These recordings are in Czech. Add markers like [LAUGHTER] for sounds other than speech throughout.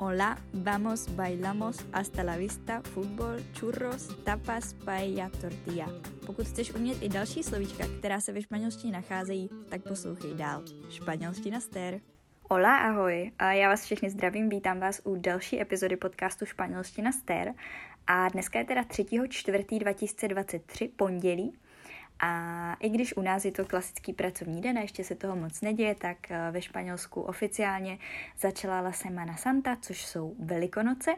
Hola, vamos, bailamos, hasta la vista, fútbol, churros, tapas, paella, tortilla. Pokud chceš umět i další slovíčka, která se ve španělštině nacházejí, tak poslouchej dál. Španělština stér. Hola, ahoj. A já vás všechny zdravím, vítám vás u další epizody podcastu Španělština stér. A dneska je teda 3. 4. 2023, pondělí. A i když u nás je to klasický pracovní den a ještě se toho moc neděje, tak eh, ve Španělsku oficiálně začala La Semana Santa, což jsou Velikonoce.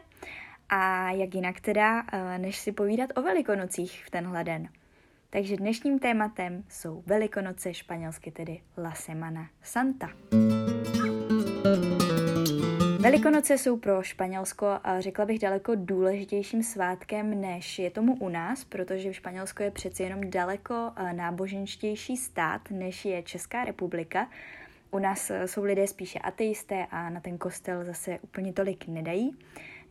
A jak jinak teda, eh, než si povídat o Velikonocích v tenhle den. Takže dnešním tématem jsou Velikonoce, španělsky tedy La Semana Santa. Velikonoce jsou pro Španělsko, řekla bych, daleko důležitějším svátkem, než je tomu u nás, protože v Španělsko je přeci jenom daleko náboženštější stát, než je Česká republika. U nás jsou lidé spíše ateisté a na ten kostel zase úplně tolik nedají.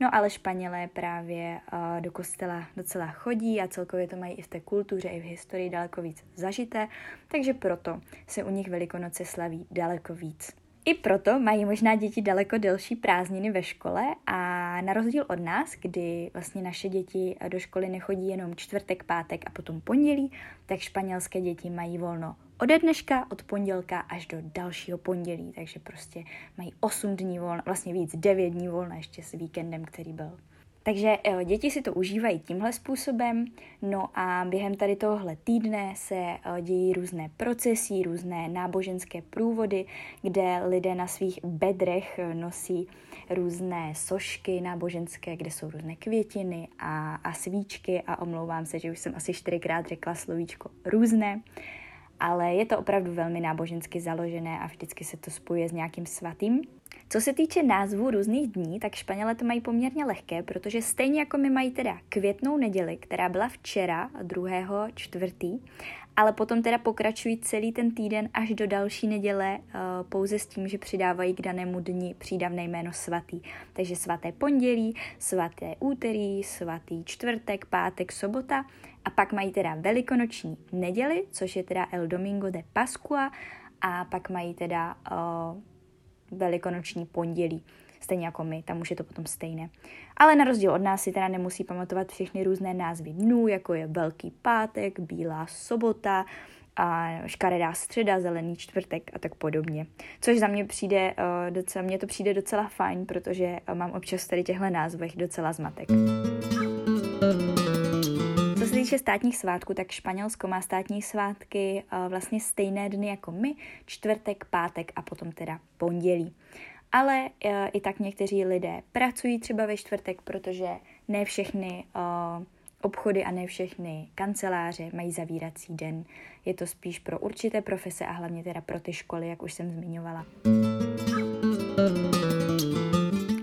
No ale Španělé právě do kostela docela chodí a celkově to mají i v té kultuře, i v historii daleko víc zažité, takže proto se u nich Velikonoce slaví daleko víc. I proto mají možná děti daleko delší prázdniny ve škole a na rozdíl od nás, kdy vlastně naše děti do školy nechodí jenom čtvrtek, pátek a potom pondělí, tak španělské děti mají volno ode dneška, od pondělka až do dalšího pondělí, takže prostě mají 8 dní volna, vlastně víc, 9 dní volna ještě s víkendem, který byl takže eh, děti si to užívají tímhle způsobem, no a během tady tohohle týdne se eh, dějí různé procesy, různé náboženské průvody, kde lidé na svých bedrech eh, nosí různé sošky náboženské, kde jsou různé květiny a, a svíčky a omlouvám se, že už jsem asi čtyřikrát řekla slovíčko různé, ale je to opravdu velmi nábožensky založené a vždycky se to spojuje s nějakým svatým. Co se týče názvů různých dní, tak Španělé to mají poměrně lehké, protože stejně jako my mají teda květnou neděli, která byla včera, 2. čtvrtý, ale potom teda pokračují celý ten týden až do další neděle eh, pouze s tím, že přidávají k danému dni přídavné jméno svatý. Takže svaté pondělí, svaté úterý, svatý čtvrtek, pátek, sobota a pak mají teda velikonoční neděli, což je teda El Domingo de Pascua a pak mají teda uh, velikonoční pondělí. Stejně jako my, tam už je to potom stejné. Ale na rozdíl od nás si teda nemusí pamatovat všechny různé názvy dnů, jako je Velký pátek, Bílá sobota, a škaredá středa, zelený čtvrtek a tak podobně. Což za mě přijde, uh, docela, mně to přijde docela fajn, protože uh, mám občas tady těchto názvech docela zmatek. Se týče státních svátků, tak Španělsko má státní svátky uh, vlastně stejné dny jako my, čtvrtek, pátek a potom teda pondělí. Ale uh, i tak někteří lidé pracují třeba ve čtvrtek, protože ne všechny uh, obchody a ne všechny kanceláře mají zavírací den. Je to spíš pro určité profese a hlavně teda pro ty školy, jak už jsem zmiňovala.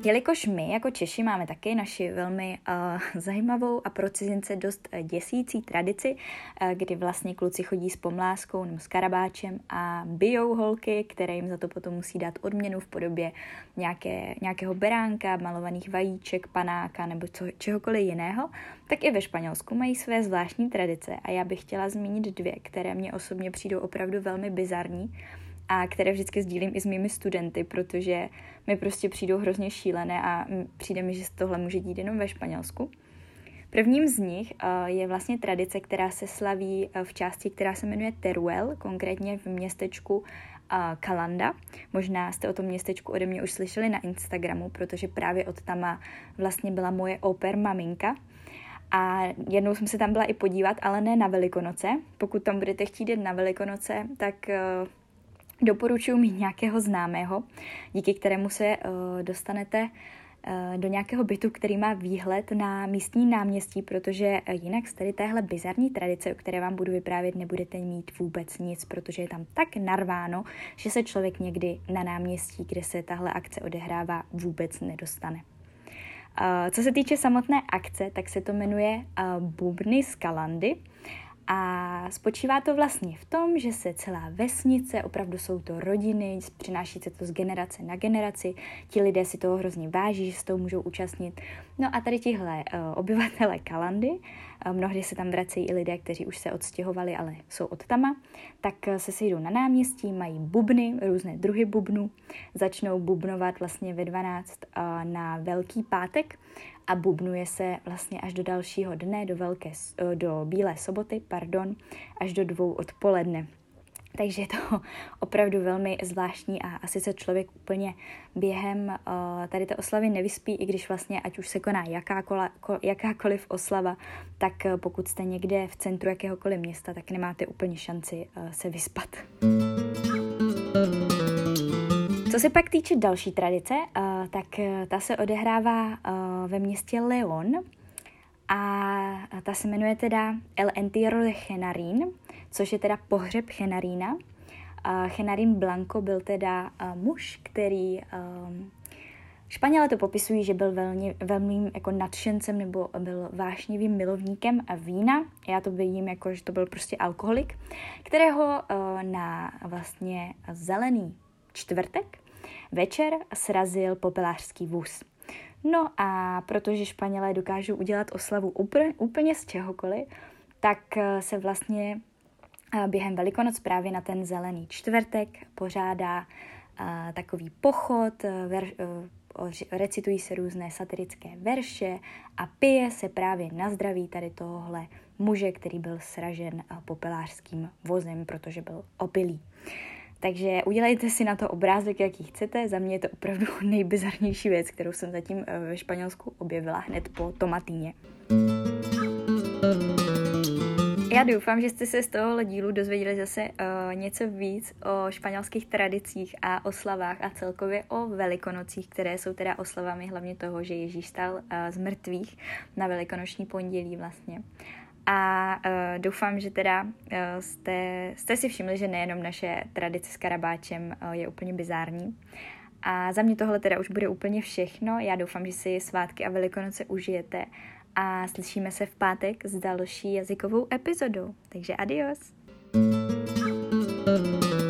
Jelikož my jako Češi máme taky naši velmi uh, zajímavou a pro cizince dost uh, děsící tradici, uh, kdy vlastně kluci chodí s pomláskou nebo s karabáčem a bijou holky, které jim za to potom musí dát odměnu v podobě nějaké, nějakého beránka, malovaných vajíček, panáka nebo co, čehokoliv jiného, tak i ve Španělsku mají své zvláštní tradice. A já bych chtěla zmínit dvě, které mě osobně přijdou opravdu velmi bizarní a které vždycky sdílím i s mými studenty, protože mi prostě přijdou hrozně šílené a přijde mi, že se tohle může dít jenom ve Španělsku. Prvním z nich uh, je vlastně tradice, která se slaví uh, v části, která se jmenuje Teruel, konkrétně v městečku Kalanda. Možná jste o tom městečku ode mě už slyšeli na Instagramu, protože právě od tam vlastně byla moje oper maminka. A jednou jsem se tam byla i podívat, ale ne na Velikonoce. Pokud tam budete chtít jít na Velikonoce, tak doporučuji mít nějakého známého, díky kterému se uh, dostanete uh, do nějakého bytu, který má výhled na místní náměstí, protože uh, jinak z tady téhle bizarní tradice, o které vám budu vyprávět, nebudete mít vůbec nic, protože je tam tak narváno, že se člověk někdy na náměstí, kde se tahle akce odehrává, vůbec nedostane. Co se týče samotné akce, tak se to jmenuje Bubny z Kalandy A spočívá to vlastně v tom, že se celá vesnice, opravdu jsou to rodiny, přináší se to z generace na generaci, ti lidé si toho hrozně váží, že se toho můžou účastnit. No a tady tihle uh, obyvatele Kalandy, uh, mnohdy se tam vracejí i lidé, kteří už se odstěhovali, ale jsou od tama, tak uh, se sejdou na náměstí, mají bubny, různé druhy bubnů, začnou bubnovat vlastně ve 12 uh, na Velký pátek a bubnuje se vlastně až do dalšího dne, do, velké, eh, do Bílé soboty, pardon, až do dvou odpoledne. Takže je to [LAUGHS] opravdu velmi zvláštní a asi se člověk úplně během uh, tady té oslavy nevyspí, i když vlastně ať už se koná jakákoliv, jakákoliv oslava, tak uh, pokud jste někde v centru jakéhokoliv města, tak nemáte úplně šanci se vyspat. Co se pak týče další tradice, uh, tak uh, ta se odehrává uh, ve městě Leon a ta se jmenuje teda El Entierro de Genarín, což je teda pohřeb Genarína. Uh, Genarín Blanco byl teda muž, který Španělé to popisují, že byl velmi, velmi jako nadšencem nebo byl vášnivým milovníkem vína. Já to vidím jako, že to byl prostě alkoholik, kterého na vlastně zelený čtvrtek večer srazil popelářský vůz. No a protože Španělé dokážou udělat oslavu úplně, z čehokoliv, tak eh, se vlastně eh, během Velikonoc právě na ten zelený čtvrtek pořádá eh, takový pochod, ver, recitují se různé satirické verše a pije se právě na zdraví tady tohohle muže, který byl sražen popelářským vozem, protože byl opilý. Takže udělejte si na to obrázek, jaký chcete. Za mě je to opravdu [LAUGHS] nejbizarnější věc, kterou jsem zatím eh, ve Španělsku objevila hned po tomatíně. Já doufám, že jste se z tohohle dílu dozvěděli zase uh, něco víc o španělských tradicích a oslavách a celkově o velikonocích, které jsou teda oslavami hlavně toho, že Ježíš stal uh, z mrtvých na velikonoční pondělí vlastně. A uh, doufám, že teda uh, jste, jste si všimli, že nejenom naše tradice s karabáčem uh, je úplně bizární. A za mě tohle teda už bude úplně všechno. Já doufám, že si svátky a velikonoce užijete a slyšíme se v pátek s další jazykovou epizodou. Takže adios! thank you